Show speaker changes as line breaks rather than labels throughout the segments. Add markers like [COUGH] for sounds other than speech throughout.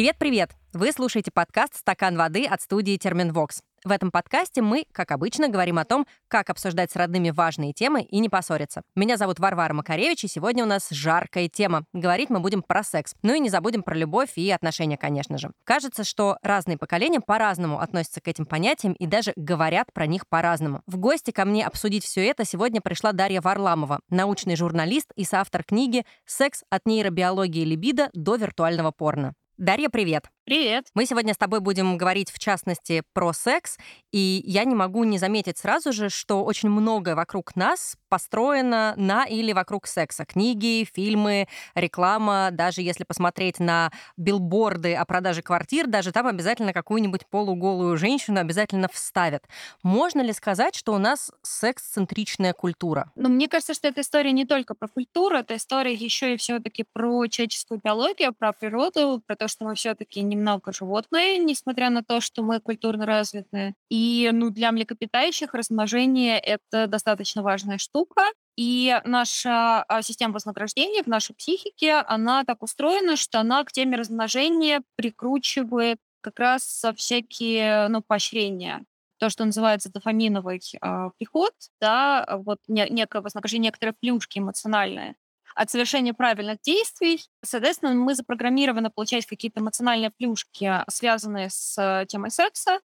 Привет-привет! Вы слушаете подкаст «Стакан воды» от студии «Терминвокс». В этом подкасте мы, как обычно, говорим о том, как обсуждать с родными важные темы и не поссориться. Меня зовут Варвара Макаревич, и сегодня у нас жаркая тема. Говорить мы будем про секс. Ну и не забудем про любовь и отношения, конечно же. Кажется, что разные поколения по-разному относятся к этим понятиям и даже говорят про них по-разному. В гости ко мне обсудить все это сегодня пришла Дарья Варламова, научный журналист и соавтор книги «Секс от нейробиологии либидо до виртуального порно». Дарья, привет.
Привет.
Мы сегодня с тобой будем говорить, в частности, про секс, и я не могу не заметить сразу же, что очень многое вокруг нас построено на или вокруг секса. Книги, фильмы, реклама, даже если посмотреть на билборды о продаже квартир, даже там обязательно какую-нибудь полуголую женщину обязательно вставят. Можно ли сказать, что у нас секс-центричная культура?
Ну, мне кажется, что эта история не только про культуру, это история еще и все-таки про человеческую биологию, про природу, про то, что мы все-таки не немного животные, несмотря на то, что мы культурно развитые. И ну, для млекопитающих размножение — это достаточно важная штука. И наша а, система вознаграждения в нашей психике, она так устроена, что она к теме размножения прикручивает как раз всякие ну, поощрения то, что называется дофаминовый э, приход, да, вот не, некое вознаграждение, некоторые плюшки эмоциональные от совершения правильных действий. Соответственно, мы запрограммированы получать какие-то эмоциональные плюшки, связанные с э, темой секса.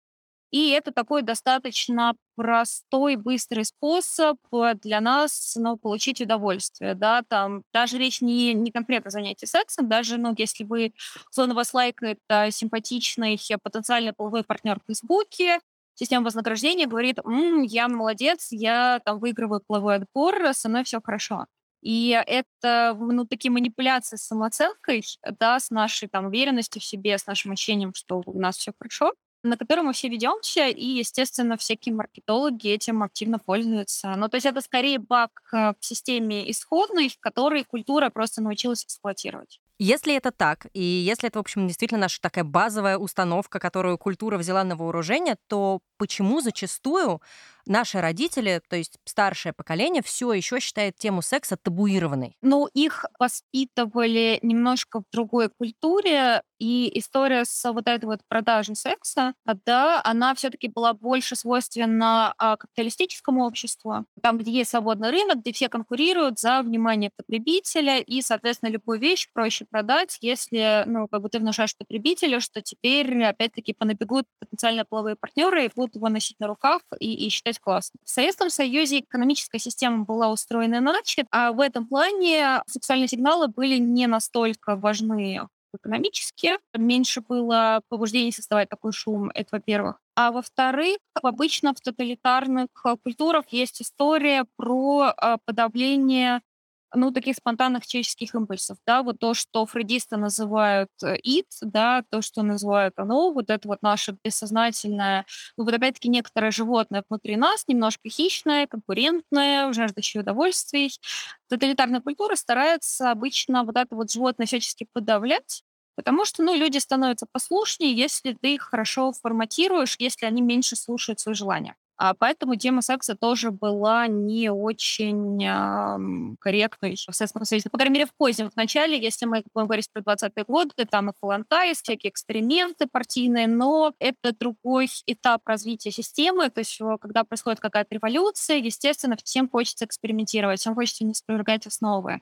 И это такой достаточно простой, быстрый способ для нас ну, получить удовольствие. Да? Там, даже речь не, не конкретно занятие сексом, даже ну, если вы, условно, вас лайкает а, симпатичный потенциальный половой партнер в Фейсбуке, система вознаграждения говорит, М, я молодец, я там выигрываю половой отбор, со мной все хорошо. И это, ну, такие манипуляции с самооценкой, да, с нашей там уверенностью в себе, с нашим ощущением, что у нас все хорошо, на которые мы все ведемся, и, естественно, всякие маркетологи этим активно пользуются. Ну, то есть это скорее баг в системе исходной, который культура просто научилась эксплуатировать.
Если это так, и если это, в общем, действительно наша такая базовая установка, которую культура взяла на вооружение, то почему зачастую наши родители, то есть старшее поколение, все еще считает тему секса табуированной?
Ну, их воспитывали немножко в другой культуре, и история с вот этой вот продажей секса, да, она все-таки была больше свойственна а, капиталистическому обществу, там, где есть свободный рынок, где все конкурируют за внимание потребителя, и, соответственно, любую вещь проще продать, если, ну, как бы ты внушаешь потребителю, что теперь, опять-таки, понабегут потенциально половые партнеры и будут его носить на руках и, и считать классно. В Советском Союзе экономическая система была устроена иначе, а в этом плане сексуальные сигналы были не настолько важны экономически. Меньше было побуждений создавать такой шум, это во-первых. А во-вторых, обычно в тоталитарных культурах есть история про а, подавление ну, таких спонтанных человеческих импульсов, да, вот то, что фрейдисты называют э, it, да, то, что называют оно, вот это вот наше бессознательное, ну, вот опять-таки некоторое животное внутри нас, немножко хищное, конкурентное, жаждущее удовольствий. Тоталитарная культура старается обычно вот это вот животное всячески подавлять, Потому что, ну, люди становятся послушнее, если ты их хорошо форматируешь, если они меньше слушают свои желания. А поэтому тема секса тоже была не очень э, корректной в Советском Союзе. По крайней мере, в позднем, в начале, если мы будем говорить про 20-е годы, там и фалантай, всякие эксперименты партийные, но это другой этап развития системы. То есть, когда происходит какая-то революция, естественно, всем хочется экспериментировать, всем хочется не спровергать основы.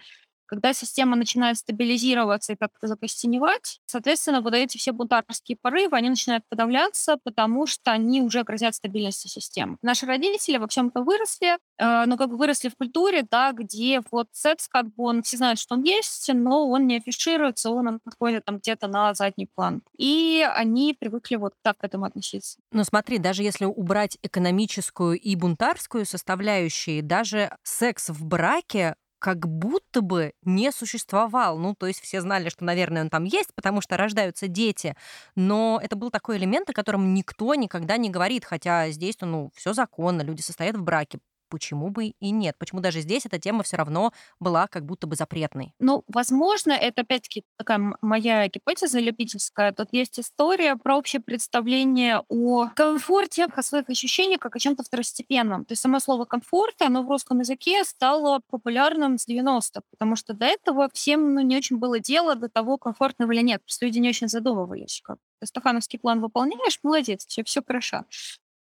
Когда система начинает стабилизироваться и как-то закостеневать, соответственно, вот эти все бунтарские порывы, они начинают подавляться, потому что они уже грозят стабильности системы. Наши родители во всем-то выросли, э, но как бы выросли в культуре, да, где вот секс, как бы он, все знают, что он есть, но он не афишируется, он подходит там где-то на задний план. И они привыкли вот так к этому относиться.
Но смотри, даже если убрать экономическую и бунтарскую составляющие, даже секс в браке как будто бы не существовал. Ну, то есть все знали, что, наверное, он там есть, потому что рождаются дети. Но это был такой элемент, о котором никто никогда не говорит, хотя здесь, ну, все законно, люди состоят в браке. Почему бы и нет? Почему даже здесь эта тема все равно была как будто бы запретной?
Ну, возможно, это опять-таки такая моя гипотеза любительская. Тут есть история про общее представление о комфорте, о своих ощущениях, как о чем-то второстепенном. То есть само слово комфорт, оно в русском языке стало популярным с 90-х, потому что до этого всем ну, не очень было дело до того, комфортно или нет. Просто люди не очень задумывались. Как стахановский план выполняешь, молодец, все, все хорошо.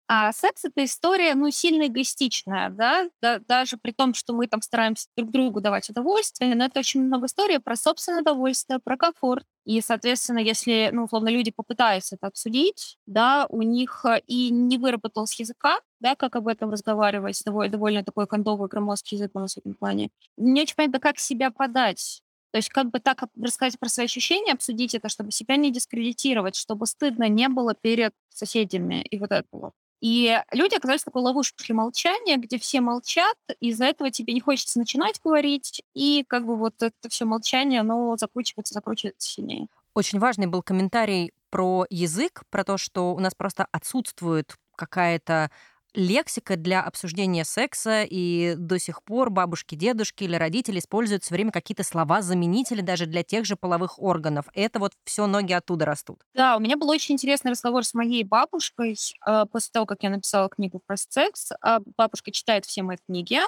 А секс — это история, ну, сильно эгоистичная, да? да, даже при том, что мы там стараемся друг другу давать удовольствие, но это очень много историй про собственное удовольствие, про комфорт. И, соответственно, если, ну, условно, люди попытаются это обсудить, да, у них э, и не выработалось языка, да, как об этом разговаривать, довольно, довольно такой кондовый, громоздкий язык у нас в этом плане. Не очень понятно, как себя подать. То есть как бы так рассказать про свои ощущения, обсудить это, чтобы себя не дискредитировать, чтобы стыдно не было перед соседями и вот это вот. И люди оказались в такой ловушке молчания, где все молчат, из-за этого тебе не хочется начинать говорить, и как бы вот это все молчание, оно закручивается, закручивается сильнее.
Очень важный был комментарий про язык, про то, что у нас просто отсутствует какая-то лексика для обсуждения секса, и до сих пор бабушки, дедушки или родители используют все время какие-то слова-заменители даже для тех же половых органов. Это вот все ноги оттуда растут.
Да, у меня был очень интересный разговор с моей бабушкой э, после того, как я написала книгу про секс. Э, бабушка читает все мои книги,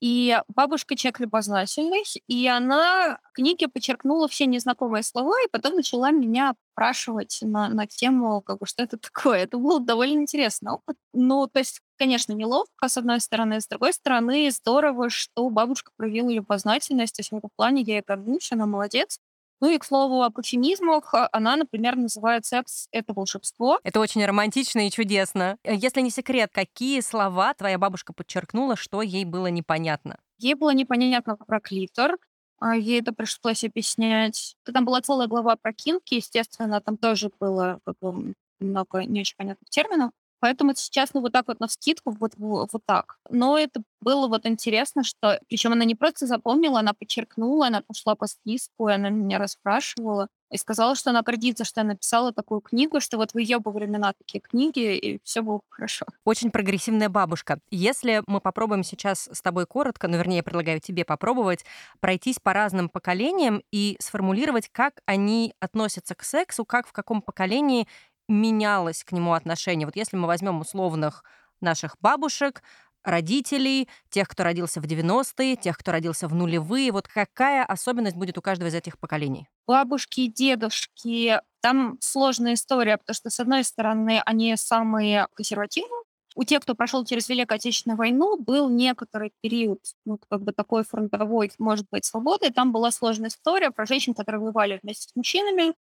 и бабушка человек любознательный, и она в книге подчеркнула все незнакомые слова, и потом начала меня спрашивать на, на тему, как бы, что это [LAUGHS] такое. Это было довольно интересно. опыт. Ну, то есть, конечно, неловко, с одной стороны. С другой стороны, здорово, что бабушка проявила любознательность. То есть в этом плане я ей горжусь, она молодец. Ну и, к слову, об эвфемизмах. А, она, например, называет секс — это волшебство.
Это очень романтично и чудесно. Э, если не секрет, какие слова твоя бабушка подчеркнула, что ей было непонятно?
Ей было непонятно про клитор, а ей это пришлось объяснять. Там была целая глава про кинки, естественно, там тоже было как бы, много не очень понятных терминов. Поэтому сейчас, ну, вот так вот на вскидку, вот, вот, так. Но это было вот интересно, что... Причем она не просто запомнила, она подчеркнула, она пошла по списку, и она меня расспрашивала. И сказала, что она гордится, что я написала такую книгу, что вот в ее бы времена такие книги, и все было хорошо.
Очень прогрессивная бабушка. Если мы попробуем сейчас с тобой коротко, ну, вернее, я предлагаю тебе попробовать, пройтись по разным поколениям и сформулировать, как они относятся к сексу, как в каком поколении менялось к нему отношение? Вот если мы возьмем условных наших бабушек, родителей, тех, кто родился в 90-е, тех, кто родился в нулевые, вот какая особенность будет у каждого из этих поколений?
Бабушки и дедушки, там сложная история, потому что, с одной стороны, они самые консервативные, у тех, кто прошел через Великую Отечественную войну, был некоторый период, ну, как бы такой фронтовой, может быть, свободы. Там была сложная история про женщин, которые воевали вместе с мужчинами,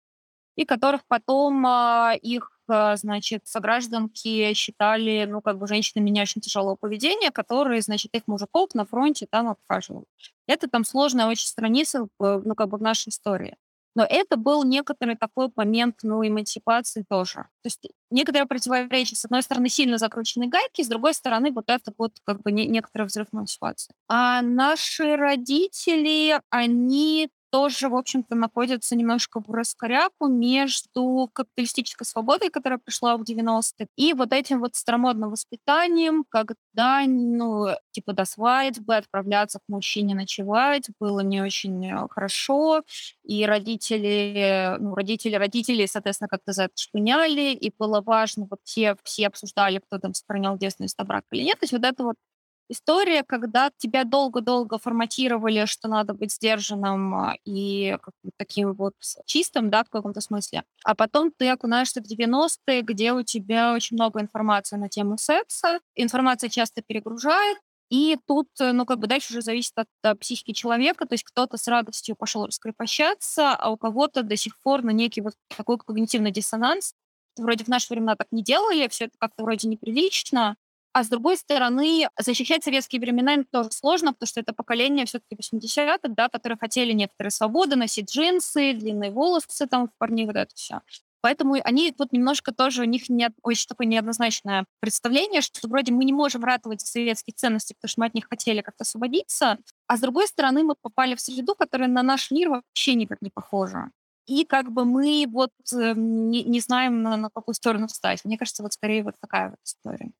и которых потом а, их, а, значит, согражданки считали, ну, как бы женщинами не очень тяжелого поведения, которые, значит, их мужиков на фронте там обхаживают. Это там сложная очень страница, ну, как бы в нашей истории. Но это был некоторый такой момент, ну, эмансипации тоже. То есть некоторые противоречия. С одной стороны, сильно закрученные гайки, с другой стороны, вот это вот как бы не, некоторый взрыв эмансипации. А наши родители, они тоже, в общем-то, находится немножко в раскоряку между капиталистической свободой, которая пришла в 90-е, и вот этим вот старомодным воспитанием, когда, ну, типа до свадьбы отправляться к мужчине ночевать было не очень э, хорошо, и родители, ну, родители родителей, соответственно, как-то за это шпыняли, и было важно, вот все, все обсуждали, кто там сохранял девственность до брака или нет, то есть вот это вот история, когда тебя долго-долго форматировали, что надо быть сдержанным а, и таким вот чистым, да, в каком-то смысле. А потом ты окунаешься в 90-е, где у тебя очень много информации на тему секса. Информация часто перегружает, и тут, ну, как бы дальше уже зависит от, от психики человека, то есть кто-то с радостью пошел раскрепощаться, а у кого-то до сих пор, ну, некий вот такой когнитивный диссонанс. Вроде в наши времена так не делали, все это как-то вроде неприлично, а с другой стороны, защищать советские времена им тоже сложно, потому что это поколение все-таки 80-х, да, которые хотели некоторые свободы, носить джинсы, длинные волосы там в парни, вот это все. Поэтому они тут немножко тоже, у них нет очень такое неоднозначное представление, что вроде мы не можем ратовать советские ценности, потому что мы от них хотели как-то освободиться, а с другой стороны мы попали в среду, которая на наш мир вообще никак не похожа. И как бы мы вот э, не, не знаем, на, на какую сторону встать. Мне кажется, вот скорее вот такая вот история.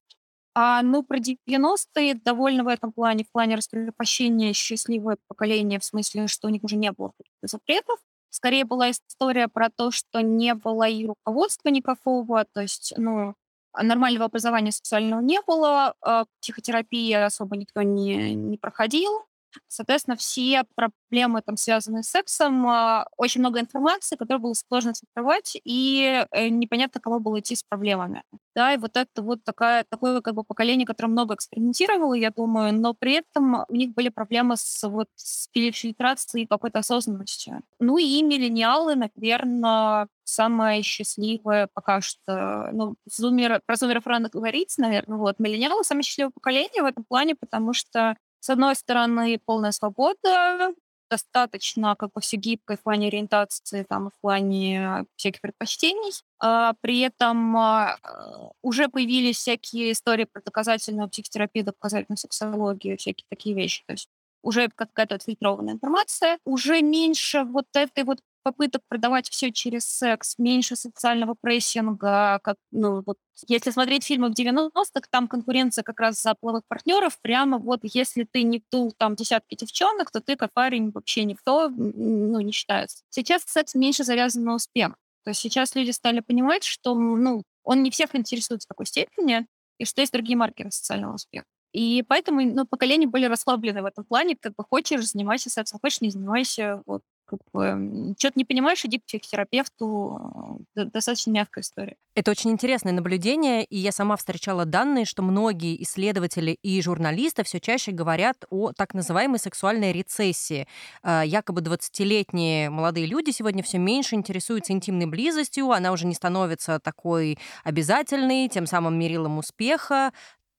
А, ну, про 90-е довольно в этом плане, в плане раскрепощения счастливое поколение, в смысле, что у них уже не было запретов. Скорее была история про то, что не было и руководства никакого, то есть, ну, нормального образования сексуального не было, а психотерапии особо никто не, не проходил. Соответственно, все проблемы, там, связанные с сексом, а, очень много информации, которую было сложно фильтровать, и э, непонятно, кого было идти с проблемами. Да, и вот это вот такая, такое как бы поколение, которое много экспериментировало, я думаю, но при этом у них были проблемы с, вот, с фильтрацией и какой-то осознанностью. Ну и миллениалы, наверное, самое счастливое пока что, ну, зумер, про зумеров рано говорить, наверное, вот, миллениалы самое счастливое поколение в этом плане, потому что с одной стороны, полная свобода, достаточно как бы все гибкое в плане ориентации, там, в плане всяких предпочтений. А, при этом а, уже появились всякие истории про доказательную психотерапию, доказательную сексологию, всякие такие вещи. То есть уже какая-то отфильтрованная информация, уже меньше вот этой вот попыток продавать все через секс, меньше социального прессинга. Как, ну, вот, если смотреть фильмы в 90-х, там конкуренция как раз за половых партнеров. Прямо вот если ты не тул там десятки девчонок, то ты как парень вообще никто, ну, не считается. Сейчас секс меньше завязан на успех. То есть сейчас люди стали понимать, что ну, он не всех интересует в такой степени, и что есть другие маркеры социального успеха. И поэтому ну, поколение более расслаблены в этом плане, как бы хочешь, занимайся сексом, хочешь, не занимайся. Вот как бы, что-то не понимаешь, иди к психотерапевту. Достаточно мягкая история.
Это очень интересное наблюдение, и я сама встречала данные, что многие исследователи и журналисты все чаще говорят о так называемой сексуальной рецессии. А, якобы 20-летние молодые люди сегодня все меньше интересуются интимной близостью, она уже не становится такой обязательной, тем самым мерилом успеха.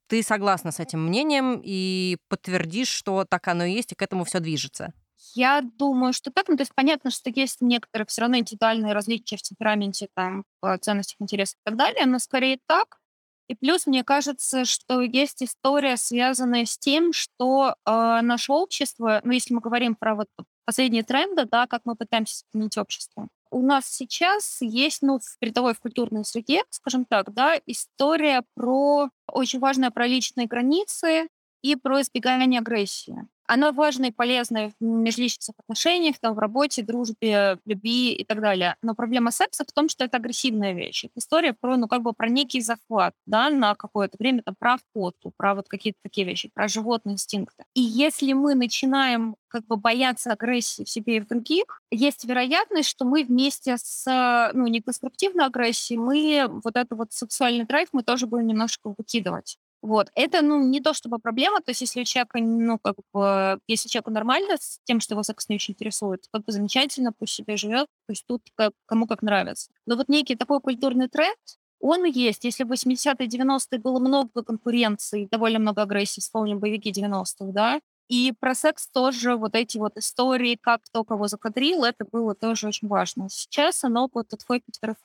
Ты согласна с этим мнением и подтвердишь, что так оно и есть, и к этому все движется?
Я думаю, что так. Ну, то есть понятно, что есть некоторые все равно индивидуальные различия в темпераменте, там, в ценностях, интересах и так далее, но скорее так. И плюс мне кажется, что есть история, связанная с тем, что э, наше общество, ну, если мы говорим про вот последние тренды, да, как мы пытаемся изменить общество, у нас сейчас есть, ну, в передовой в культурной среде, скажем так, да, история про очень важная про личные границы и про избегание агрессии. Оно важно и полезно в межличностных отношениях, там, в работе, дружбе, любви и так далее. Но проблема секса в том, что это агрессивная вещь. Это история про, ну, как бы про некий захват, да, на какое-то время, там, про охоту, про вот какие-то такие вещи, про животные инстинкты. И если мы начинаем как бы бояться агрессии в себе и в других, есть вероятность, что мы вместе с ну, неконструктивной агрессией, мы вот этот вот сексуальный драйв мы тоже будем немножко выкидывать. Вот. Это, ну, не то чтобы проблема, то есть если у человека, ну, как бы, если человеку нормально с тем, что его секс не очень интересует, как бы замечательно, пусть себе живет, пусть тут как, кому как нравится. Но вот некий такой культурный тренд, он есть. Если в 80-е, 90-е было много конкуренции, довольно много агрессии, вспомним боевики 90-х, да, и про секс тоже вот эти вот истории, как кто кого закадрил, это было тоже очень важно. Сейчас оно вот отходит на второй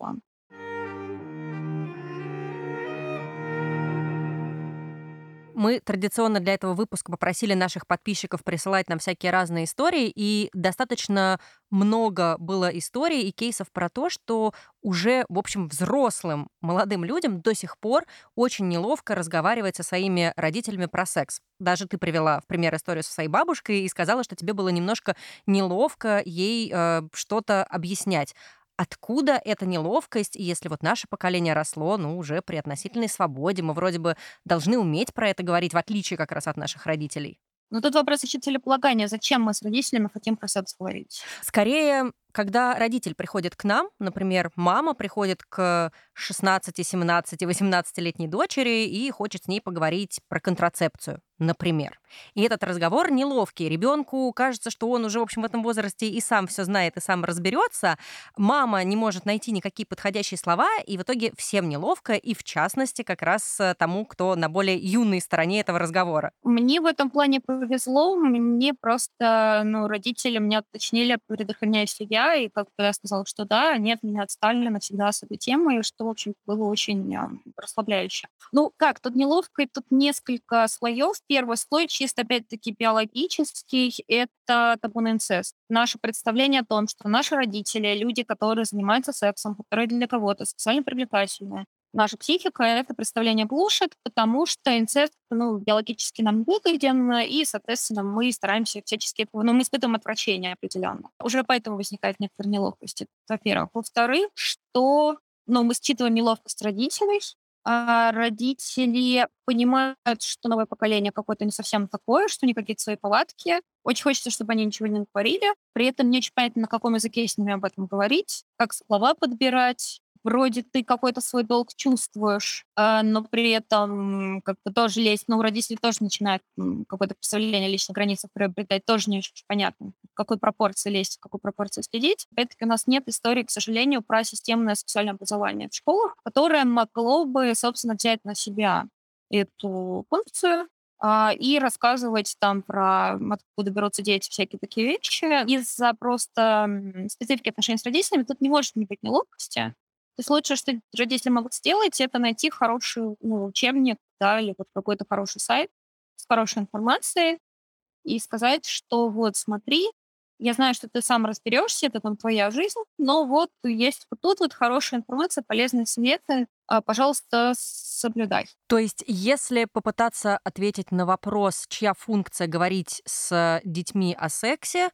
Мы традиционно для этого выпуска попросили наших подписчиков присылать нам всякие разные истории, и достаточно много было историй и кейсов про то, что уже, в общем, взрослым молодым людям до сих пор очень неловко разговаривать со своими родителями про секс. Даже ты привела в пример историю со своей бабушкой и сказала, что тебе было немножко неловко ей э, что-то объяснять. Откуда эта неловкость, если вот наше поколение росло, ну, уже при относительной свободе, мы вроде бы должны уметь про это говорить, в отличие как раз от наших родителей?
Ну, тут вопрос еще целеполагания. Зачем мы с родителями хотим про секс говорить?
Скорее, когда родитель приходит к нам, например, мама приходит к 16, 17, 18-летней дочери и хочет с ней поговорить про контрацепцию, например. И этот разговор неловкий. Ребенку кажется, что он уже, в общем, в этом возрасте и сам все знает, и сам разберется. Мама не может найти никакие подходящие слова, и в итоге всем неловко, и в частности как раз э, тому, кто на более юной стороне этого разговора.
Мне в этом плане повезло. Мне просто, ну, родители меня уточнили, предохраняюсь ли я, и как я сказала, что да, от меня отстали навсегда с этой темой, что в общем, было очень а, расслабляюще. Ну, как, тут неловко, тут несколько слоев. Первый слой, чисто опять-таки биологический, это табу на инцест. Наше представление о том, что наши родители, люди, которые занимаются сексом, которые для кого-то сексуально привлекательные, наша психика это представление глушит, потому что инцест ну, биологически нам выгоден, и, соответственно, мы стараемся всячески... Ну, мы испытываем отвращение определенно. Уже поэтому возникает некоторая неловкость, во-первых. Во-вторых, что ну, мы считываем неловкость родителей, а родители понимают, что новое поколение какое-то не совсем такое, что у них какие-то свои повадки. Очень хочется, чтобы они ничего не говорили. При этом не очень понятно, на каком языке с ними об этом говорить, как слова подбирать, вроде ты какой-то свой долг чувствуешь, а, но при этом как бы тоже лезть, ну, родители тоже начинают какое-то представление о личных границах приобретать, тоже не очень понятно, в какой пропорции лезть, в какой пропорции следить. Опять-таки у нас нет истории, к сожалению, про системное сексуальное образование в школах, которое могло бы, собственно, взять на себя эту функцию, а, и рассказывать там про откуда берутся дети, всякие такие вещи. Из-за просто специфики отношений с родителями тут не может не быть неловкости. То есть лучшее, что родители могут сделать, это найти хороший ну, учебник, да, или вот какой-то хороший сайт с хорошей информацией и сказать, что вот смотри, я знаю, что ты сам разберешься, это там твоя жизнь, но вот есть вот тут вот хорошая информация, полезные советы, а, пожалуйста, соблюдай.
То есть, если попытаться ответить на вопрос, чья функция говорить с детьми о сексе,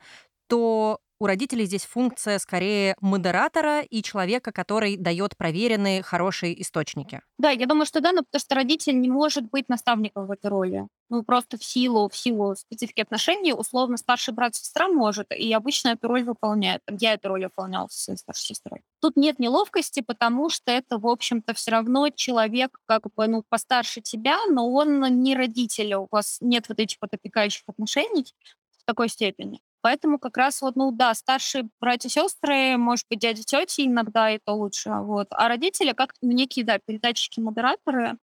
то у родителей здесь функция скорее модератора и человека, который дает проверенные хорошие источники.
Да, я думаю, что да, но потому что родитель не может быть наставником в этой роли. Ну, просто в силу, в силу специфики отношений, условно, старший брат сестра может, и обычно эту роль выполняет. Я эту роль выполняла своей старшей сестрой. Тут нет неловкости, потому что это, в общем-то, все равно человек как бы, ну, постарше тебя, но он не родитель, у вас нет вот этих вот опекающих отношений в такой степени. Поэтому как раз вот, ну да, старшие братья сестры, может быть, дяди тети иногда это лучше, вот. А родители как некие, да, передатчики-модераторы,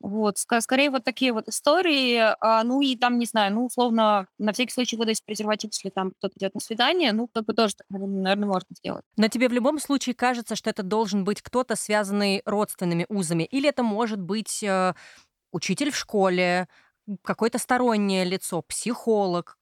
вот, скорее вот такие вот истории, а, ну и там, не знаю, ну, условно, на всякий случай выдать презерватив, если там кто-то идет на свидание, ну, как бы тоже, наверное, можно сделать.
Но тебе в любом случае кажется, что это должен быть кто-то, связанный родственными узами, или это может быть э, учитель в школе, какое-то стороннее лицо, психолог,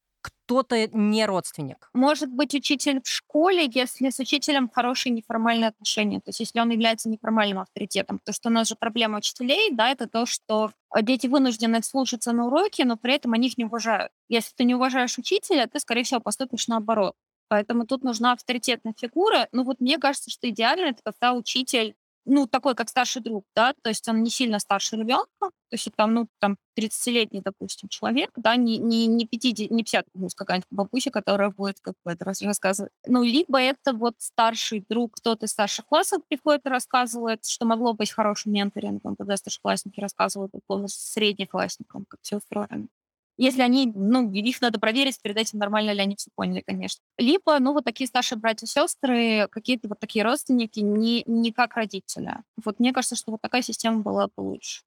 кто-то не родственник?
Может быть, учитель в школе, если с учителем хорошие неформальные отношения, то есть если он является неформальным авторитетом. Потому что у нас же проблема учителей, да, это то, что дети вынуждены слушаться на уроки, но при этом они их не уважают. Если ты не уважаешь учителя, ты, скорее всего, поступишь наоборот. Поэтому тут нужна авторитетная фигура. Ну вот мне кажется, что идеально это когда учитель ну, такой, как старший друг, да, то есть он не сильно старше ребенка, то есть там, ну, там, 30-летний, допустим, человек, да, не, не, не 50, не 50, ну, какая-нибудь бабуся, которая будет как бы это рассказывать. Ну, либо это вот старший друг, кто-то из старших классов приходит и рассказывает, что могло быть хорошим менторингом, когда старшеклассники рассказывают, условно, среднеклассникам, как все устроено. Если они, ну, их надо проверить перед этим, нормально ли они все поняли, конечно. Либо, ну, вот такие старшие братья и сестры, какие-то вот такие родственники, не, не как родители. Вот мне кажется, что вот такая система была бы лучше.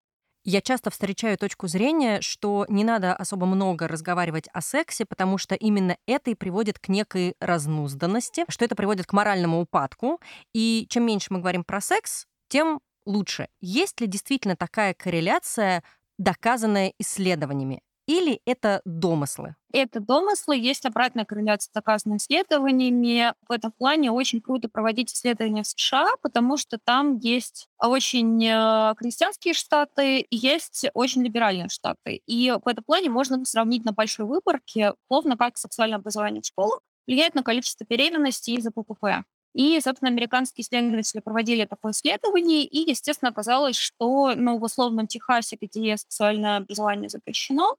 Я часто встречаю точку зрения, что не надо особо много разговаривать о сексе, потому что именно это и приводит к некой разнузданности, что это приводит к моральному упадку. И чем меньше мы говорим про секс, тем лучше. Есть ли действительно такая корреляция, доказанная исследованиями? Или это домыслы?
Это домыслы, есть обратная корреляция с доказанными исследованиями. В этом плане очень круто проводить исследования в США, потому что там есть очень э, христианские штаты и есть очень либеральные штаты. И в этом плане можно сравнить на большой выборке, словно как сексуальное образование в школах влияет на количество беременностей из-за ППП. И, собственно, американские исследователи проводили такое исследование, и, естественно, оказалось, что ну, в условном Техасе, где сексуальное образование запрещено,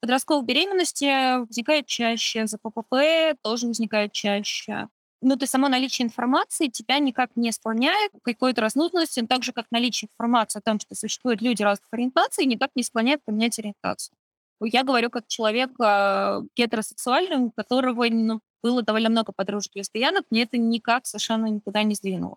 подростковые беременности возникает чаще, за ППП тоже возникает чаще. Ну, то есть само наличие информации тебя никак не склоняет к какой-то разнузданности, так же, как наличие информации о том, что существуют люди разных ориентаций, никак не склоняет поменять ориентацию. Я говорю как человек э, гетеросексуальный, у которого ну, было довольно много подружек лесбиянок, мне это никак совершенно никуда не сдвинуло.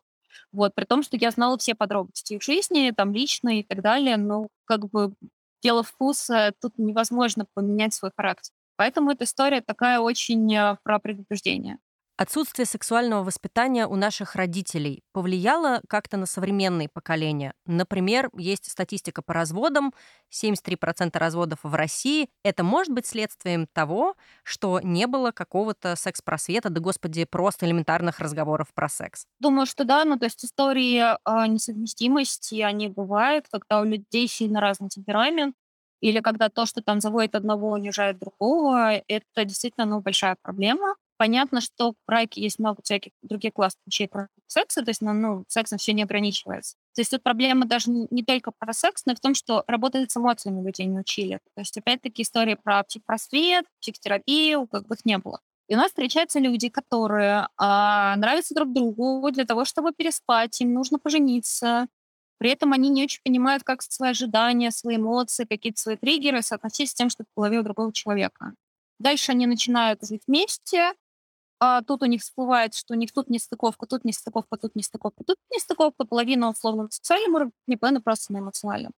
Вот, при том, что я знала все подробности их жизни, там, лично и так далее, но как бы дело вкуса, тут невозможно поменять свой характер. Поэтому эта история такая очень э, про предупреждение.
Отсутствие сексуального воспитания у наших родителей повлияло как-то на современные поколения. Например, есть статистика по разводам. 73% разводов в России. Это может быть следствием того, что не было какого-то секс-просвета, да, господи, просто элементарных разговоров про секс.
Думаю, что да. Ну, то есть истории о несовместимости, они бывают, когда у людей сильно разный темперамент, или когда то, что там заводит одного, унижает другого, это действительно ну, большая проблема. Понятно, что в браке есть много всяких других классных вещей про секса, то есть ну, ну, сексом все не ограничивается. То есть тут проблема даже не только про секс, но и в том, что работать с эмоциями людей не учили. То есть опять-таки истории про психопросвет, психотерапию, как бы их не было. И у нас встречаются люди, которые а, нравятся друг другу для того, чтобы переспать, им нужно пожениться. При этом они не очень понимают, как свои ожидания, свои эмоции, какие-то свои триггеры соотносить с тем, что голове у другого человека. Дальше они начинают жить вместе, а тут у них всплывает, что у них тут нестыковка, тут нестыковка, тут нестыковка, тут нестыковка, половина условно на социальном уровне, половина просто на эмоциональном.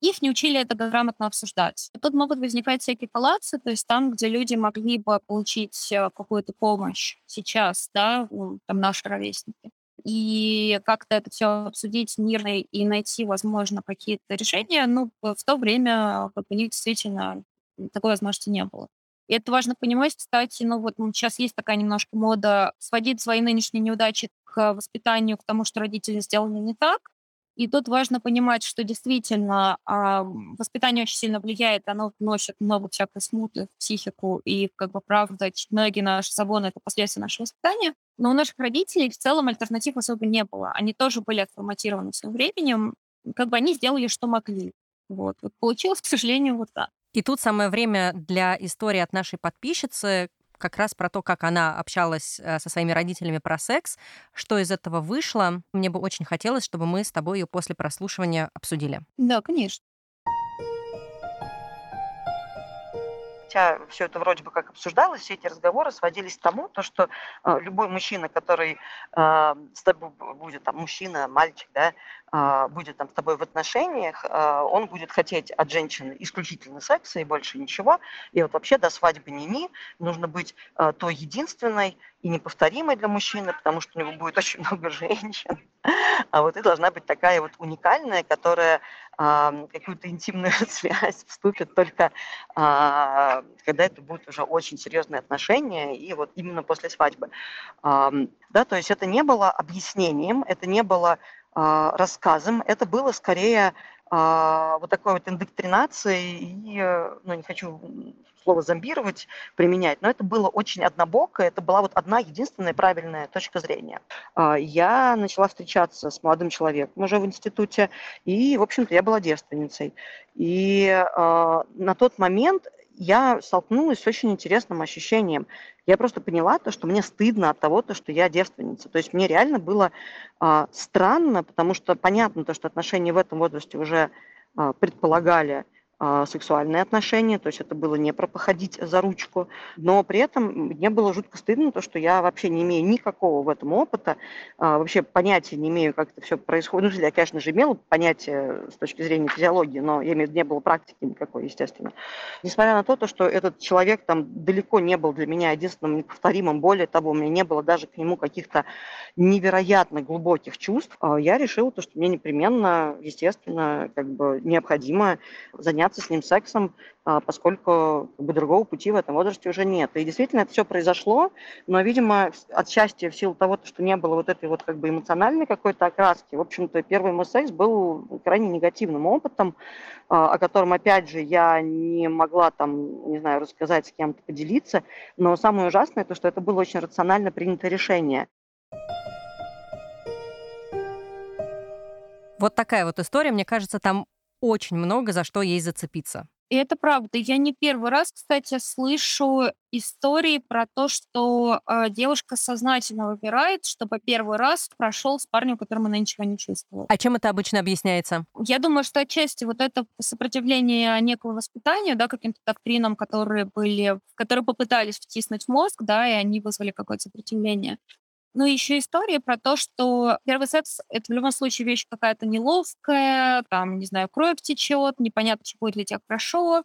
Их не учили это грамотно обсуждать. И тут могут возникать всякие коллапсы, то есть там, где люди могли бы получить э, какую-то помощь сейчас, да, там наши ровесники, и как-то это все обсудить мирно и найти, возможно, какие-то решения, ну, в то время как бы, у действительно такой возможности не было. И это важно понимать, кстати, ну вот ну, сейчас есть такая немножко мода сводить свои нынешние неудачи к воспитанию, к тому, что родители сделали не так. И тут важно понимать, что действительно а, воспитание очень сильно влияет, оно вносит много всякой смуты в психику, и, как бы, правда, многие наши забоны — это последствия нашего воспитания. Но у наших родителей в целом альтернатив особо не было. Они тоже были отформатированы своим временем, как бы они сделали, что могли. Вот. вот получилось, к сожалению, вот так.
И тут самое время для истории от нашей подписчицы, как раз про то, как она общалась э, со своими родителями про секс, что из этого вышло. Мне бы очень хотелось, чтобы мы с тобой ее после прослушивания обсудили.
Да, конечно.
хотя все это вроде бы как обсуждалось, все эти разговоры сводились к тому, то, что э, любой мужчина, который э, с тобой будет, там, мужчина, мальчик, да, будет там с тобой в отношениях, э, он будет хотеть от женщины исключительно секса и больше ничего. И вот вообще до свадьбы ни-ни нужно быть э, той единственной и неповторимой для мужчины, потому что у него будет очень много женщин. А вот ты должна быть такая вот уникальная, которая какую-то интимную [LAUGHS] связь вступит только когда это будут уже очень серьезные отношения, и вот именно после свадьбы. Да, то есть это не было объяснением, это не было рассказом, это было скорее а, вот такой вот индоктринации и, э, ну, не хочу слово зомбировать применять, но это было очень однобоко, это была вот одна единственная правильная точка зрения. А, я начала встречаться с молодым человеком уже в институте, и, в общем-то, я была девственницей. И э, на тот момент я столкнулась с очень интересным ощущением. Я просто поняла то, что мне стыдно от того, то, что я девственница. То есть мне реально было э, странно, потому что понятно то, что отношения в этом возрасте уже э, предполагали сексуальные отношения, то есть это было не про походить за ручку, но при этом мне было жутко стыдно, то, что я вообще не имею никакого в этом опыта, а, вообще понятия не имею, как это все происходит. Ну, я, конечно же, имела понятие с точки зрения физиологии, но я имею, не было практики никакой, естественно. Несмотря на то, то, что этот человек там далеко не был для меня единственным неповторимым, более того, у меня не было даже к нему каких-то невероятно глубоких чувств, а, я решила, то, что мне непременно, естественно, как бы необходимо заняться заняться с ним сексом, а, поскольку как бы, другого пути в этом возрасте уже нет. И действительно это все произошло, но, видимо, отчасти в силу того, что не было вот этой вот как бы эмоциональной какой-то окраски, в общем-то, первый мой секс был крайне негативным опытом, а, о котором, опять же, я не могла там, не знаю, рассказать с кем-то, поделиться, но самое ужасное, то, что это было очень рационально принятое решение.
Вот такая вот история, мне кажется, там очень много за что ей зацепиться.
И это правда. Я не первый раз, кстати, слышу истории про то, что э, девушка сознательно выбирает, чтобы первый раз прошел с парнем, которому она ничего не чувствовала.
А чем это обычно объясняется?
Я думаю, что отчасти вот это сопротивление некого воспитания, да, каким-то доктринам, которые были, которые попытались втиснуть в мозг, да, и они вызвали какое-то сопротивление. Ну, еще история про то, что первый секс — это в любом случае вещь какая-то неловкая, там, не знаю, кровь течет, непонятно, что будет ли тебя хорошо,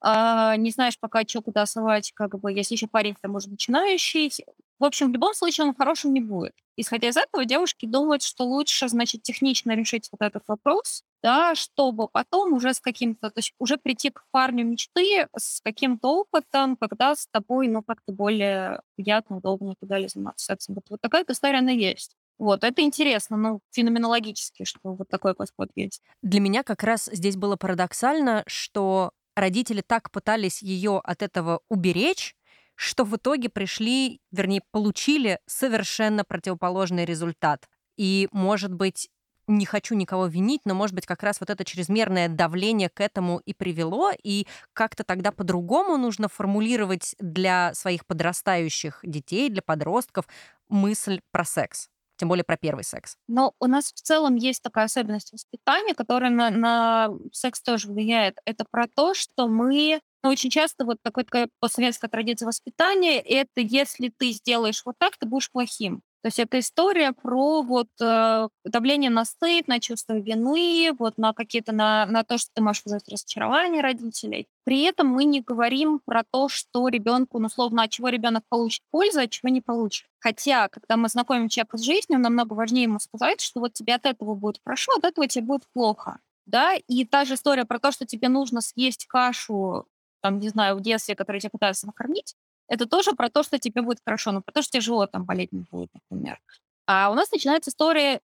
а, не знаешь пока, что куда совать, как бы, если еще парень, там, может, начинающий. В общем, в любом случае он хорошим не будет. Исходя из этого, девушки думают, что лучше, значит, технично решить вот этот вопрос, да, чтобы потом уже с каким-то, то есть уже прийти к парню мечты с каким-то опытом, когда с тобой, ну, как-то более приятно, удобно и так далее заниматься сексом. Вот, вот такая история, она есть. Вот, это интересно, ну, феноменологически, что вот такой подход есть.
Для меня как раз здесь было парадоксально, что родители так пытались ее от этого уберечь, что в итоге пришли, вернее, получили совершенно противоположный результат. И, может быть, не хочу никого винить, но, может быть, как раз вот это чрезмерное давление к этому и привело, и как-то тогда по-другому нужно формулировать для своих подрастающих детей, для подростков мысль про секс тем более про первый секс.
Но у нас в целом есть такая особенность воспитания, которая на, на секс тоже влияет. Это про то, что мы ну, очень часто вот такой, такая постсоветская традиция воспитания, это если ты сделаешь вот так, ты будешь плохим. То есть это история про вот э, давление на стыд, на чувство вины, вот на какие-то на, на то, что ты можешь вызвать разочарование родителей. При этом мы не говорим про то, что ребенку, ну, словно, от чего ребенок получит пользу, от чего не получит. Хотя, когда мы знакомим человека с жизнью, намного важнее ему сказать, что вот тебе от этого будет хорошо, от этого тебе будет плохо. Да, и та же история про то, что тебе нужно съесть кашу там, не знаю, в детстве, которые тебя пытаются накормить, это тоже про то, что тебе будет хорошо, но про то, что тяжело там болеть не будет, например. А у нас начинается история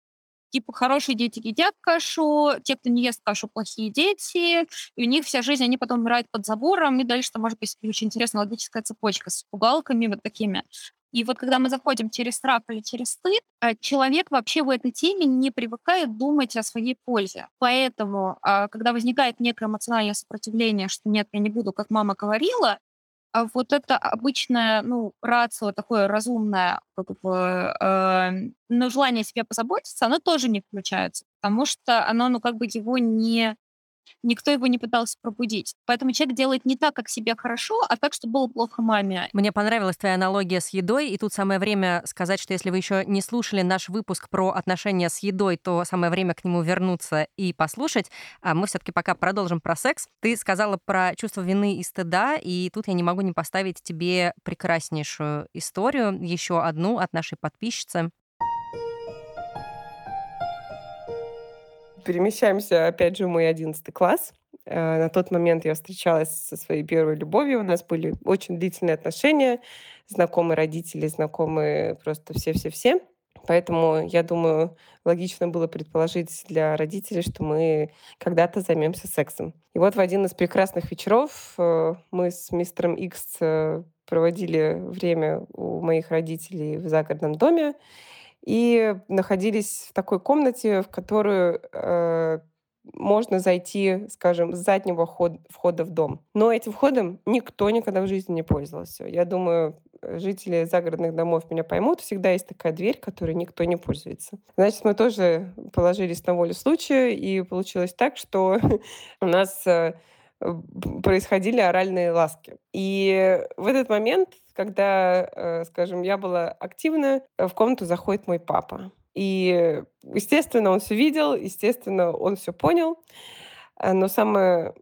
типа хорошие дети едят кашу, те, кто не ест кашу, плохие дети, и у них вся жизнь, они потом умирают под забором, и дальше там может быть очень интересная логическая цепочка с пугалками вот такими. И вот когда мы заходим через страх или через стыд, э, человек вообще в этой теме не привыкает думать о своей пользе. Поэтому, а, когда возникает некое эмоциональное сопротивление, что нет, я не буду, как мама говорила, а вот это обычное, ну, рацио такое разумное, как бы, э, ну, желание себе позаботиться, оно тоже не включается, потому что оно, ну, как бы его не никто его не пытался пробудить. Поэтому человек делает не так, как себе хорошо, а так, чтобы было плохо маме.
Мне понравилась твоя аналогия с едой, и тут самое время сказать, что если вы еще не слушали наш выпуск про отношения с едой, то самое время к нему вернуться и послушать. А мы все-таки пока продолжим про секс. Ты сказала про чувство вины и стыда, и тут я не могу не поставить тебе прекраснейшую историю, еще одну от нашей подписчицы.
Перемещаемся, опять же, в мой одиннадцатый класс. Э, на тот момент я встречалась со своей первой любовью. У нас были очень длительные отношения, знакомые родители, знакомые просто все-все-все. Поэтому, я думаю, логично было предположить для родителей, что мы когда-то займемся сексом. И вот в один из прекрасных вечеров э, мы с мистером Икс э, проводили время у моих родителей в загородном доме и находились в такой комнате, в которую э, можно зайти, скажем, с заднего ход, входа в дом. Но этим входом никто никогда в жизни не пользовался. Я думаю, жители загородных домов меня поймут. Всегда есть такая дверь, которой никто не пользуется. Значит, мы тоже положились на волю случая, и получилось так, что [LAUGHS] у нас э, происходили оральные ласки. И в этот момент когда, э, скажем, я была активна, в комнату заходит мой папа. И, естественно, он все видел, естественно, он все понял. Э, но самое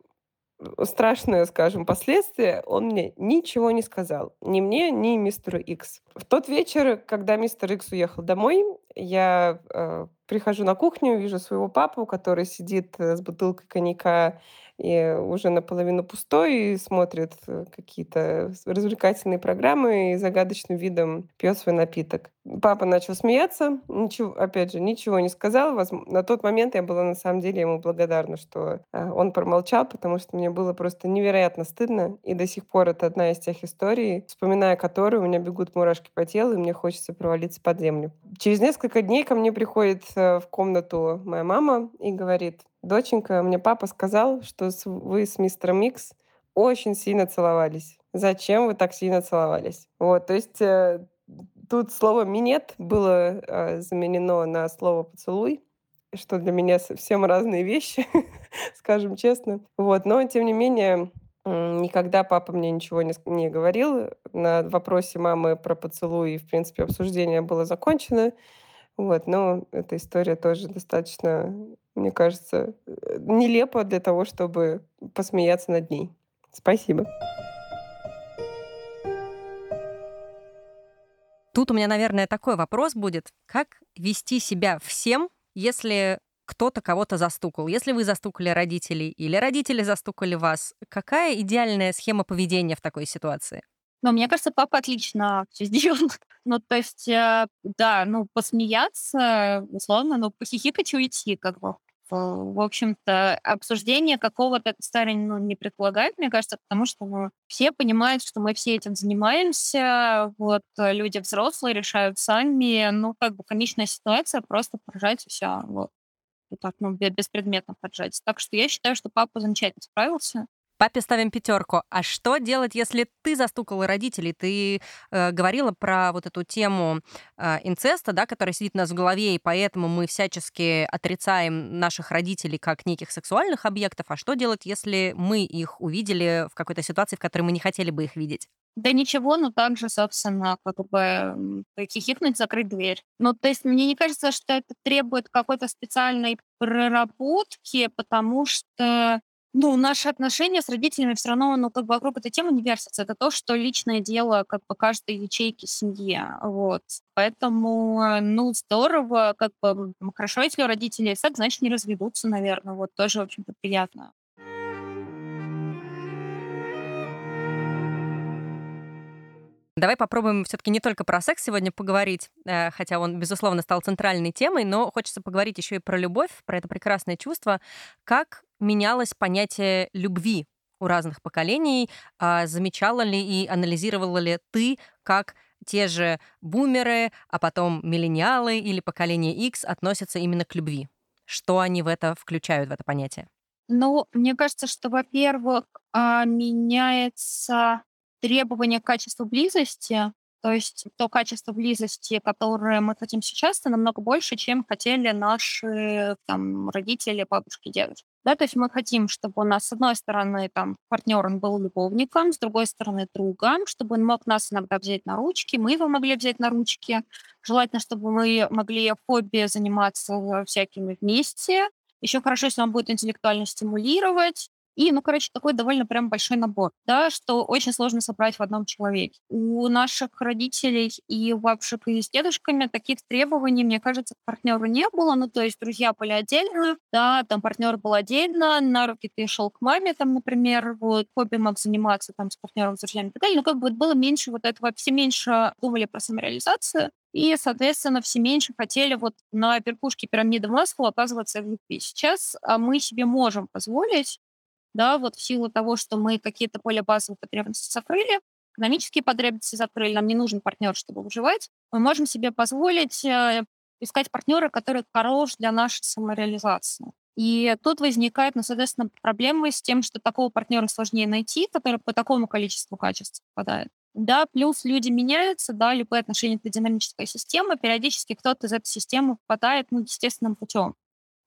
страшное, скажем, последствие, он мне ничего не сказал. Ни мне, ни мистеру Икс. В тот вечер, когда мистер Икс уехал домой, я э, прихожу на кухню, вижу своего папу, который сидит э, с бутылкой коньяка и уже наполовину пустой, и смотрит э, какие-то развлекательные программы и загадочным видом пьет свой напиток. Папа начал смеяться, ничего, опять же, ничего не сказал. На тот момент я была на самом деле ему благодарна, что э, он промолчал, потому что мне было просто невероятно стыдно. И до сих пор это одна из тех историй, вспоминая которые у меня бегут мурашки по телу, и мне хочется провалиться под землю. Через несколько дней ко мне приходит э, в комнату моя мама и говорит, доченька, мне папа сказал, что вы с мистером Икс очень сильно целовались. Зачем вы так сильно целовались? Вот, то есть э, тут слово «минет» было э, заменено на слово «поцелуй», что для меня совсем разные вещи, [LAUGHS] скажем честно. Вот, но, тем не менее, никогда папа мне ничего не, не говорил. На вопросе мамы про поцелуй, в принципе, обсуждение было закончено. Вот, но эта история тоже достаточно, мне кажется, э, нелепо для того, чтобы посмеяться над ней. Спасибо.
Тут у меня, наверное, такой вопрос будет. Как вести себя всем, если кто-то кого-то застукал. Если вы застукали родителей или родители застукали вас, какая идеальная схема поведения в такой ситуации?
Но мне кажется, папа отлично все сделал. [LAUGHS] Ну, то есть, э, да, ну, посмеяться, условно, ну, похихикать и уйти, как бы. В общем-то, обсуждение какого-то истории ну, не предполагает, мне кажется, потому что ну, все понимают, что мы все этим занимаемся, вот, люди взрослые решают сами, ну, как бы конечная ситуация, просто поражать и все, вот. Так, ну, беспредметно поджать. Так что я считаю, что папа замечательно справился.
Папе ставим пятерку. А что делать, если ты застукала родителей? Ты э, говорила про вот эту тему э, инцеста, да, которая сидит у нас в голове, и поэтому мы всячески отрицаем наших родителей как неких сексуальных объектов. А что делать, если мы их увидели в какой-то ситуации, в которой мы не хотели бы их видеть?
Да ничего, но также, собственно, как бы хихикнуть, закрыть дверь. Ну, то есть мне не кажется, что это требует какой-то специальной проработки, потому что ну, наши отношения с родителями все равно, ну, как бы вокруг этой темы не вертятся. Это то, что личное дело как бы каждой ячейки семьи. Вот. Поэтому, э, ну, здорово, как бы хорошо, если у родителей секс, значит, не разведутся, наверное. Вот тоже, в общем-то, приятно.
Давай попробуем все-таки не только про секс сегодня поговорить, э, хотя он, безусловно, стал центральной темой, но хочется поговорить еще и про любовь, про это прекрасное чувство. Как менялось понятие любви у разных поколений? А замечала ли и анализировала ли ты, как те же бумеры, а потом миллениалы или поколение X относятся именно к любви? Что они в это включают, в это понятие?
Ну, мне кажется, что, во-первых, а, меняется требование к качеству близости, то есть то качество близости, которое мы хотим сейчас, это намного больше, чем хотели наши там, родители, бабушки, дедушки. Да, то есть мы хотим, чтобы у нас, с одной стороны, там, партнер он был любовником, с другой стороны, другом, чтобы он мог нас иногда взять на ручки, мы его могли взять на ручки. Желательно, чтобы мы могли хобби заниматься всякими вместе. Еще хорошо, если он будет интеллектуально стимулировать. И, ну, короче, такой довольно прям большой набор, да, что очень сложно собрать в одном человеке. У наших родителей и у бабушек и с дедушками таких требований, мне кажется, к партнеру не было. Ну, то есть друзья были отдельно, да, там партнер был отдельно, на руки ты шел к маме, там, например, вот, хобби мог заниматься там с партнером, с друзьями и так далее. Ну, как бы было меньше вот этого, все меньше думали про самореализацию, и, соответственно, все меньше хотели вот на верхушке пирамиды Маслоу оказываться в любви. Сейчас а, мы себе можем позволить да, вот в силу того, что мы какие-то более базовые потребности закрыли, экономические потребности закрыли, нам не нужен партнер, чтобы выживать, мы можем себе позволить э, искать партнера, который хорош для нашей самореализации. И тут возникает, ну, соответственно, проблемы с тем, что такого партнера сложнее найти, который по такому количеству качеств попадает. Да, плюс люди меняются, да, любые отношения — это динамическая система, периодически кто-то из этой системы попадает, ну, естественным путем.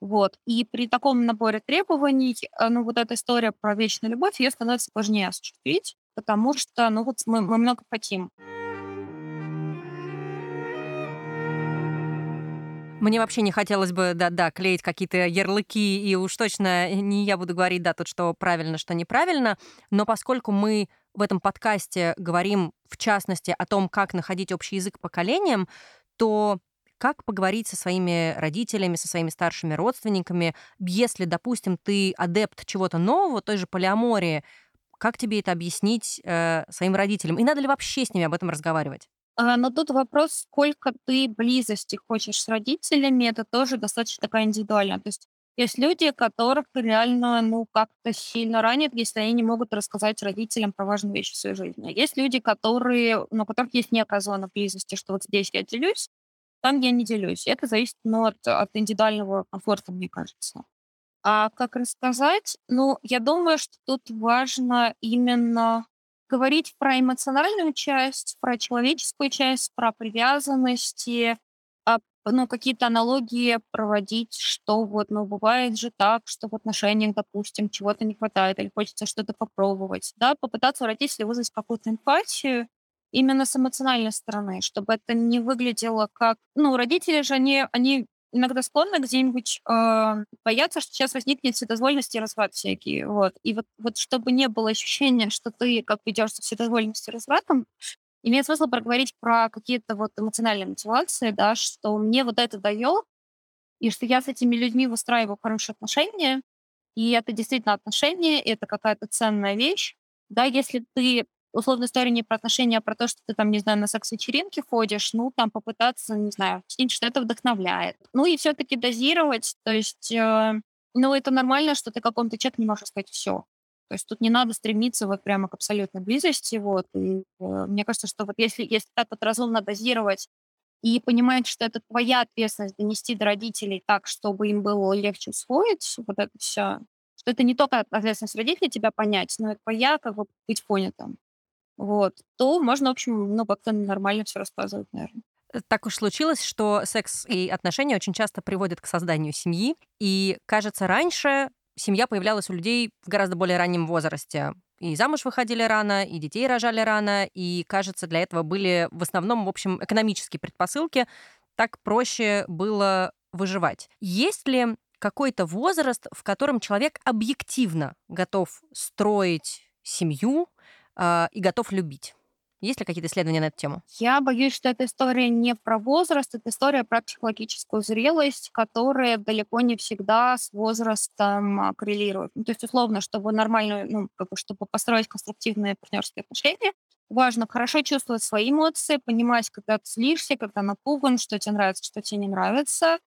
Вот. И при таком наборе требований, э, ну, вот эта история про вечную любовь, ее становится сложнее осуществить, потому что, ну, вот мы, мы много хотим.
Мне вообще не хотелось бы, да-да, клеить какие-то ярлыки, и уж точно не я буду говорить, да, тут что правильно, что неправильно, но поскольку мы в этом подкасте говорим, в частности, о том, как находить общий язык поколениям, то как поговорить со своими родителями, со своими старшими родственниками, если, допустим, ты адепт чего-то нового, той же полиамории, как тебе это объяснить э, своим родителям? И надо ли вообще с ними об этом разговаривать?
А, но тут вопрос, сколько ты близости хочешь с родителями, это тоже достаточно такая индивидуальная. То есть есть люди, которых реально, ну, как-то сильно ранит, если они не могут рассказать родителям про важные вещи в своей жизни. Есть люди, которые, у которых есть некая зона близости, что вот здесь я делюсь, там я не делюсь. Это зависит ну, от, от индивидуального комфорта, мне кажется. А как рассказать? Ну, я думаю, что тут важно именно говорить про эмоциональную часть, про человеческую часть, про привязанности, а, ну, какие-то аналогии проводить, что вот, ну, бывает же так, что в отношениях, допустим, чего-то не хватает или хочется что-то попробовать, да, попытаться родителей вызвать какую-то эмпатию, именно с эмоциональной стороны, чтобы это не выглядело как... Ну, родители же, они, они иногда склонны где-нибудь э, бояться, что сейчас возникнет вседозволенность и разврат всякий. Вот. И вот, вот чтобы не было ощущения, что ты как ведешься вседозволенностью и развратом, имеет смысл проговорить про какие-то вот эмоциональные мотивации, да, что мне вот это дает, и что я с этими людьми выстраиваю хорошие отношения, и это действительно отношения, это какая-то ценная вещь. Да, если ты условно история не про отношения, а про то, что ты там, не знаю, на секс-вечеринке ходишь, ну, там попытаться, не знаю, что это вдохновляет. Ну, и все-таки дозировать, то есть, э, ну, это нормально, что ты каком-то человеке не можешь сказать все. То есть тут не надо стремиться вот прямо к абсолютной близости, вот. И, э, мне кажется, что вот если, если так вот разумно дозировать и понимать, что это твоя ответственность донести до родителей так, чтобы им было легче усвоить вот это все, что это не только ответственность родителей тебя понять, но и твоя как бы быть понятым вот, то можно, в общем, ну, как-то нормально все рассказывать, наверное.
Э, так уж случилось, что секс и отношения очень часто приводят к созданию семьи. И, кажется, раньше семья появлялась у людей в гораздо более раннем возрасте. И замуж выходили рано, и детей рожали рано, и, кажется, для этого были в основном, в общем, экономические предпосылки. Так проще было выживать. Есть ли какой-то возраст, в котором человек объективно готов строить семью, э, и готов любить. Есть ли какие-то исследования на эту тему?
Я боюсь, что эта история не про возраст, это история про психологическую зрелость, которая далеко не всегда с возрастом а, коррелирует. Ну, то есть, условно, чтобы нормально, ну, как бы, чтобы построить конструктивные партнерские отношения, важно хорошо чувствовать свои эмоции, понимать, когда ты злишься, когда напуган, что тебе нравится, что тебе не нравится.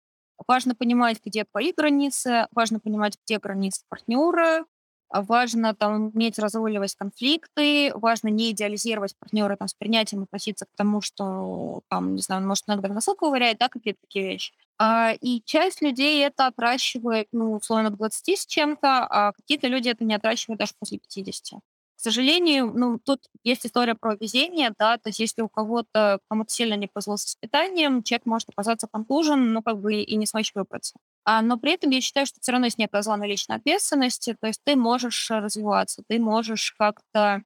Важно понимать, где твои границы, важно понимать, где границы партнера, важно там уметь разруливать конфликты, важно не идеализировать партнера там, с принятием относиться к тому, что там, не знаю, он может иногда носок ковырять, да, какие-то такие вещи. А, и часть людей это отращивает, ну, условно, к 20 с чем-то, а какие-то люди это не отращивают даже после 50. Сожалению, ну, тут есть история про везение, да, то есть если у кого-то кому-то сильно не повезло с воспитанием, человек может оказаться контужен, ну, как бы и не смочь выбраться. А, но при этом я считаю, что все равно есть некая зона личной ответственности, то есть ты можешь э, развиваться, ты можешь как-то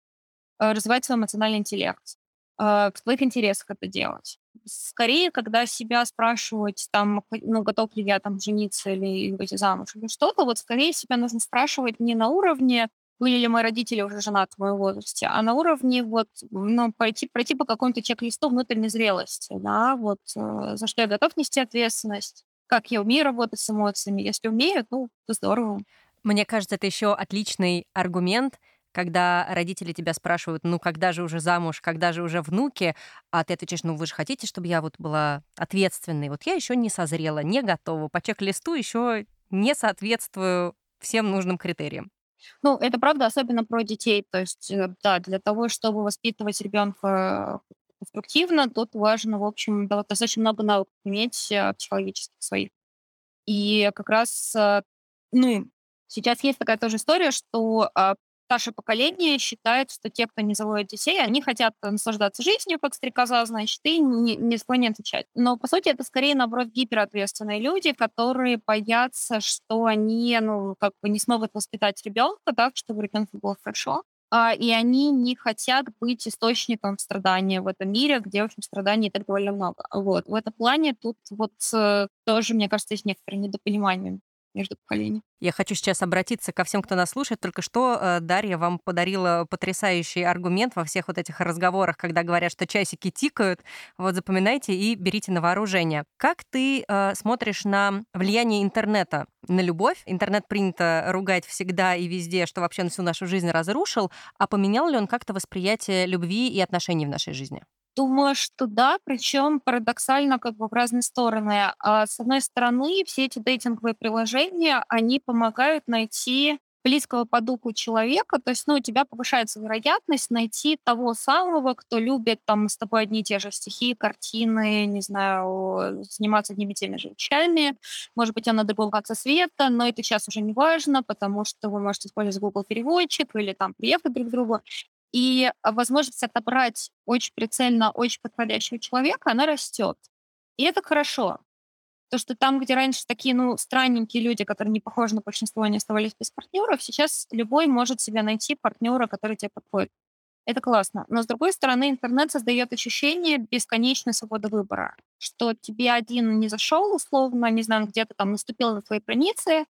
э, развивать свой эмоциональный интеллект, э, в твоих интересах это делать. Скорее, когда себя спрашивать, там, ну, готов ли я там жениться или выйти замуж или что-то, вот скорее себя нужно спрашивать не на уровне были ли мои родители уже женаты в моем возрасте, а на уровне вот, ну, пройти, пройти по какому-то чек-листу внутренней зрелости, да, вот, за что я готов нести ответственность, как я умею работать с эмоциями. Если умею, ну, то здорово.
Мне кажется, это еще отличный аргумент, когда родители тебя спрашивают, ну, когда же уже замуж, когда же уже внуки, а ты отвечаешь, ну, вы же хотите, чтобы я вот была ответственной. Вот я еще не созрела, не готова. По чек-листу еще не соответствую всем нужным критериям.
Ну, это правда, особенно про детей. То есть, э, да, для того, чтобы воспитывать ребенка конструктивно, тут важно, в общем, достаточно много навыков иметь э, психологических своих. И как раз, э, ну, сейчас есть такая тоже история, что старшее поколение считает, что те, кто не заводит детей, они хотят наслаждаться жизнью, как стрекоза, значит, и не, не склонны отвечать. Но, по сути, это скорее, наоборот, гиперответственные люди, которые боятся, что они, ну, как бы не смогут воспитать ребенка так, чтобы ребенку было хорошо а, и они не хотят быть источником страдания в этом мире, где, в общем, страданий так довольно много. Вот. В этом плане тут вот э, тоже, мне кажется, есть некоторое недопонимание между поколениями.
Я хочу сейчас обратиться ко всем, кто нас слушает. Только что э, Дарья вам подарила потрясающий аргумент во всех вот этих разговорах, когда говорят, что часики тикают. Вот запоминайте и берите на вооружение. Как ты э, смотришь на влияние интернета на любовь? Интернет принято ругать всегда и везде, что вообще на всю нашу жизнь разрушил. А поменял ли он как-то восприятие любви и отношений в нашей жизни?
Думаю, что да, причем парадоксально как бы в разные стороны. А, с одной стороны, все эти дейтинговые приложения, они помогают найти близкого по духу человека, то есть, ну, у тебя повышается вероятность найти того самого, кто любит там с тобой одни и те же стихи, картины, не знаю, заниматься одними и теми же вещами. Может быть, он на другом конце света, но это сейчас уже не важно, потому что вы можете использовать Google переводчик или там приехать друг к другу. И а, возможность отобрать очень прицельно, очень подходящего человека, она растет. И это хорошо. То, что там, где раньше такие, ну, странненькие люди, которые не похожи на большинство, они оставались без партнеров, сейчас любой может себе найти партнера, который тебе подходит. Это классно. Но, с другой стороны, интернет создает ощущение бесконечной свободы выбора, что тебе один не зашел, условно, не знаю, где-то там наступил на твои границы,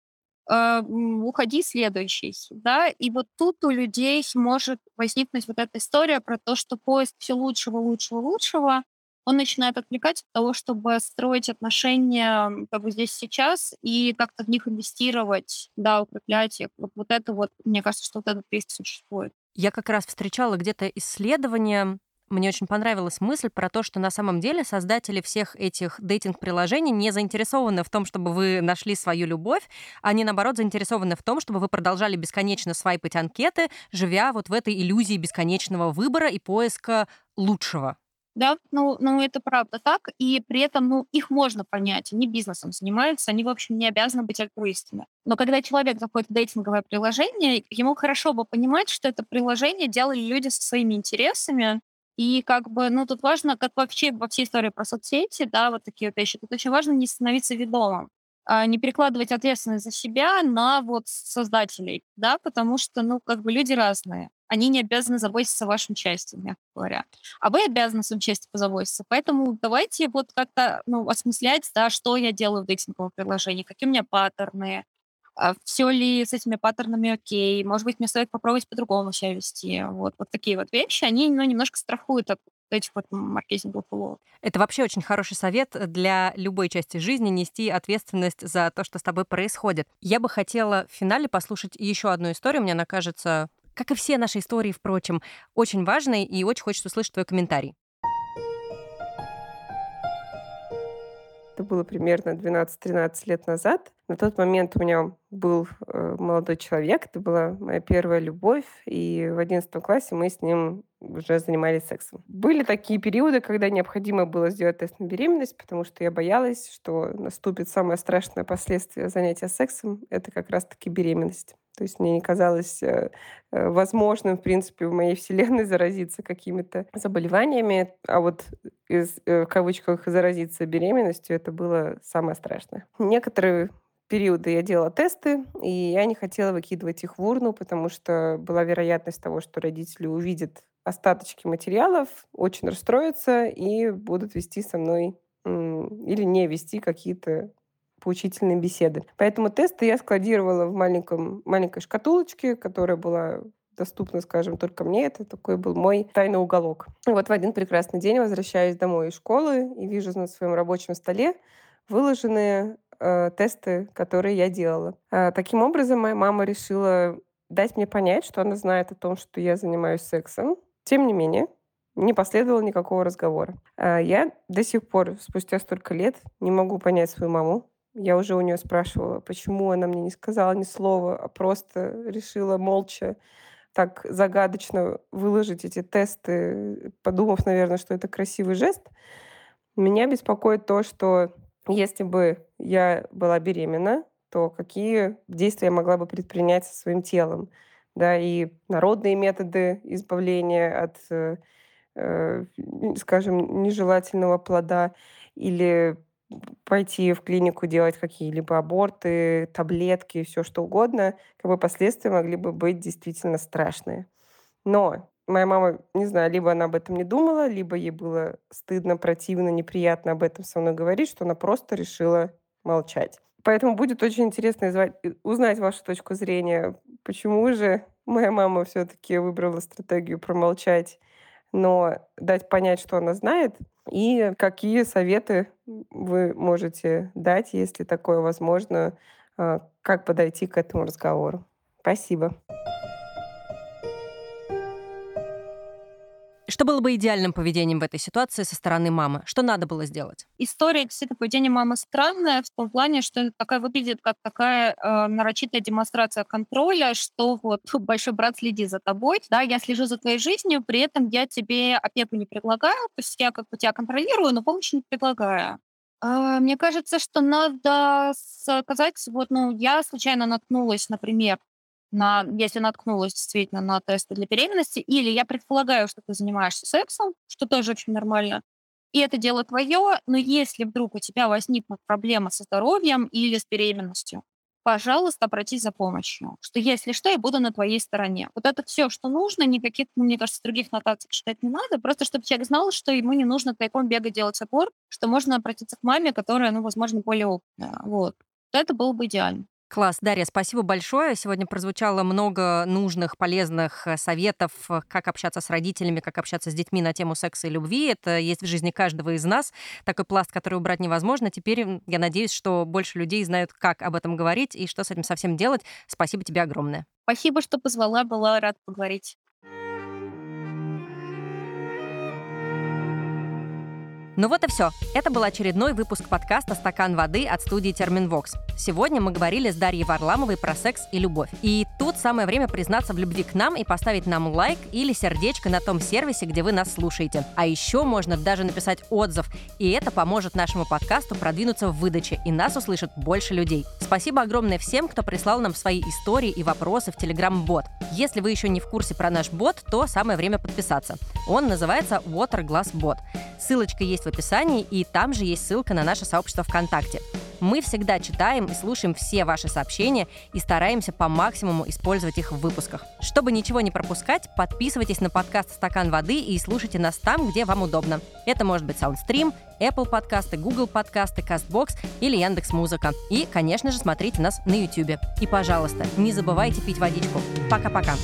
э, уходи следующий, да, и вот тут у людей может возникнуть вот эта история про то, что поиск все лучшего, лучшего, лучшего, он начинает отвлекать от того, чтобы строить отношения как бы здесь сейчас и как-то в них инвестировать, да, укреплять их. Вот, вот это вот, мне кажется, что вот этот риск существует.
Я как раз встречала где-то исследование мне очень понравилась мысль про то, что на самом деле создатели всех этих дейтинг-приложений не заинтересованы в том, чтобы вы нашли свою любовь, они, наоборот, заинтересованы в том, чтобы вы продолжали бесконечно свайпать анкеты, живя вот в этой иллюзии бесконечного выбора и поиска лучшего.
Да, ну, ну это правда так, и при этом ну, их можно понять, они бизнесом занимаются, они, в общем, не обязаны быть альтруистами. Но когда человек заходит в дейтинговое приложение, ему хорошо бы понимать, что это приложение делали люди со своими интересами, и как бы, ну, тут важно, как вообще во всей истории про соцсети, да, вот такие вот вещи, тут очень важно не становиться ведомым, а не перекладывать ответственность за себя на вот создателей, да, потому что, ну, как бы люди разные. Они не обязаны заботиться о вашем счастье, мягко говоря. А вы обязаны о своем счастье позаботиться. Поэтому давайте вот как-то, ну, осмыслять, да, что я делаю в дейтинговом приложении, какие у меня паттерны, все ли с этими паттернами окей, может быть, мне стоит попробовать по-другому себя вести. Вот, вот такие вот вещи, они ну, немножко страхуют от этих вот маркетинговых уловок.
Это вообще очень хороший совет для любой части жизни нести ответственность за то, что с тобой происходит. Я бы хотела в финале послушать еще одну историю. Мне она кажется, как и все наши истории, впрочем, очень важной, и очень хочется услышать твой комментарий.
Это было примерно 12-13 лет назад. На тот момент у меня был э, молодой человек, это была моя первая любовь, и в 11 классе мы с ним уже занимались сексом. Были такие периоды, когда необходимо было сделать тест на беременность, потому что я боялась, что наступит самое страшное последствие занятия сексом, это как раз-таки беременность. То есть мне не казалось э, э, возможным, в принципе, в моей [LAUGHS] вселенной заразиться какими-то заболеваниями, а вот из, э, в кавычках заразиться беременностью это было самое страшное. Некоторые периоды я делала тесты, и я не хотела выкидывать их в урну, потому что была вероятность того, что родители увидят остаточки материалов, очень расстроятся и будут вести со мной или не вести какие-то поучительные беседы. Поэтому тесты я складировала в маленьком, маленькой шкатулочке, которая была доступна, скажем, только мне. Это такой был мой тайный уголок. И вот в один прекрасный день возвращаюсь домой из школы и вижу на своем рабочем столе выложенные э, тесты, которые я делала. Э, таким образом, моя мама решила дать мне понять, что она знает о том, что я занимаюсь сексом. Тем не менее, не последовало никакого разговора. Э, я до сих пор, спустя столько лет, не могу понять свою маму. Я уже у нее спрашивала, почему она мне не сказала ни слова, а просто решила молча так загадочно выложить эти тесты, подумав, наверное, что это красивый жест. Меня беспокоит то, что если бы я была беременна, то какие действия я могла бы предпринять со своим телом? Да, и народные методы избавления от, э, э скажем, нежелательного плода или пойти в клинику делать какие-либо аборты, таблетки, все что угодно, как бы последствия могли бы быть действительно страшные. Но моя мама, не знаю, либо она об этом не думала, либо ей было стыдно, противно, неприятно об этом со мной говорить, что она просто решила молчать. Поэтому будет очень интересно узнать вашу точку зрения, почему же моя мама все-таки выбрала стратегию промолчать, но дать понять, что она знает, и какие советы вы можете дать, если такое возможно, а, как подойти к этому разговору. Спасибо.
Что было бы идеальным поведением в этой ситуации со стороны мамы? Что надо было сделать?
История действительно поведения мамы странная в том плане, что это такая выглядит как такая э, нарочитая демонстрация контроля, что вот [LAUGHS] большой брат следи за тобой, да, я слежу за твоей жизнью, при этом я тебе опеку не предлагаю, то есть я как бы тебя контролирую, но помощи не предлагаю. Э, мне кажется, что надо сказать, вот, ну, я случайно наткнулась, например, на, если наткнулась действительно на тесты для беременности, или я предполагаю, что ты занимаешься сексом, что тоже очень нормально, и это дело твое, но если вдруг у тебя возникнут проблемы со здоровьем или с беременностью, пожалуйста, обратись за помощью. Что если что, я буду на твоей стороне. Вот это все, что нужно, никаких, ну, мне кажется, других нотаций читать не надо, просто чтобы человек знал, что ему не нужно тайком бегать делать опор, что можно обратиться к маме, которая, ну, возможно, более опытная. Вот. Это было бы идеально.
Класс, Дарья, спасибо большое. Сегодня прозвучало много нужных, полезных э, советов, э, как общаться с родителями, как общаться с детьми на тему секса и любви. Это есть в жизни каждого из нас. Такой пласт, который убрать невозможно. Теперь я надеюсь, что больше людей знают, как об этом говорить и что с этим совсем делать. Спасибо тебе огромное.
Спасибо, что позвала, была рад поговорить.
Ну вот и все. Это был очередной выпуск подкаста «Стакан воды» от студии Терминвокс. Сегодня мы говорили с Дарьей Варламовой про секс и любовь. И тут самое время признаться в любви к нам и поставить нам лайк или сердечко на том сервисе, где вы нас слушаете. А еще можно даже написать отзыв, и это поможет нашему подкасту продвинуться в выдаче, и нас услышат больше людей. Спасибо огромное всем, кто прислал нам свои истории и вопросы в Telegram-бот. Если вы еще не в курсе про наш бот, то самое время подписаться. Он называется Waterglass Bot. Ссылочка есть в описании, и там же есть ссылка на наше сообщество ВКонтакте. Мы всегда читаем и слушаем все ваши сообщения и стараемся по максимуму использовать их в выпусках. Чтобы ничего не пропускать, подписывайтесь на подкаст «Стакан воды» и слушайте нас там, где вам удобно. Это может быть SoundStream, Apple подкасты, Google подкасты, CastBox или Яндекс Музыка. И, конечно же, смотрите нас на YouTube. И, пожалуйста, не забывайте пить водичку. Пока-пока.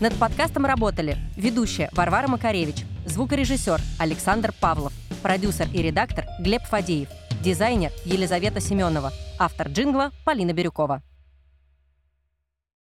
Над подкастом работали ведущая Варвара Макаревич, звукорежиссер Александр Павлов, продюсер и редактор Глеб Фадеев, дизайнер Елизавета Семенова, автор джингла Полина Бирюкова.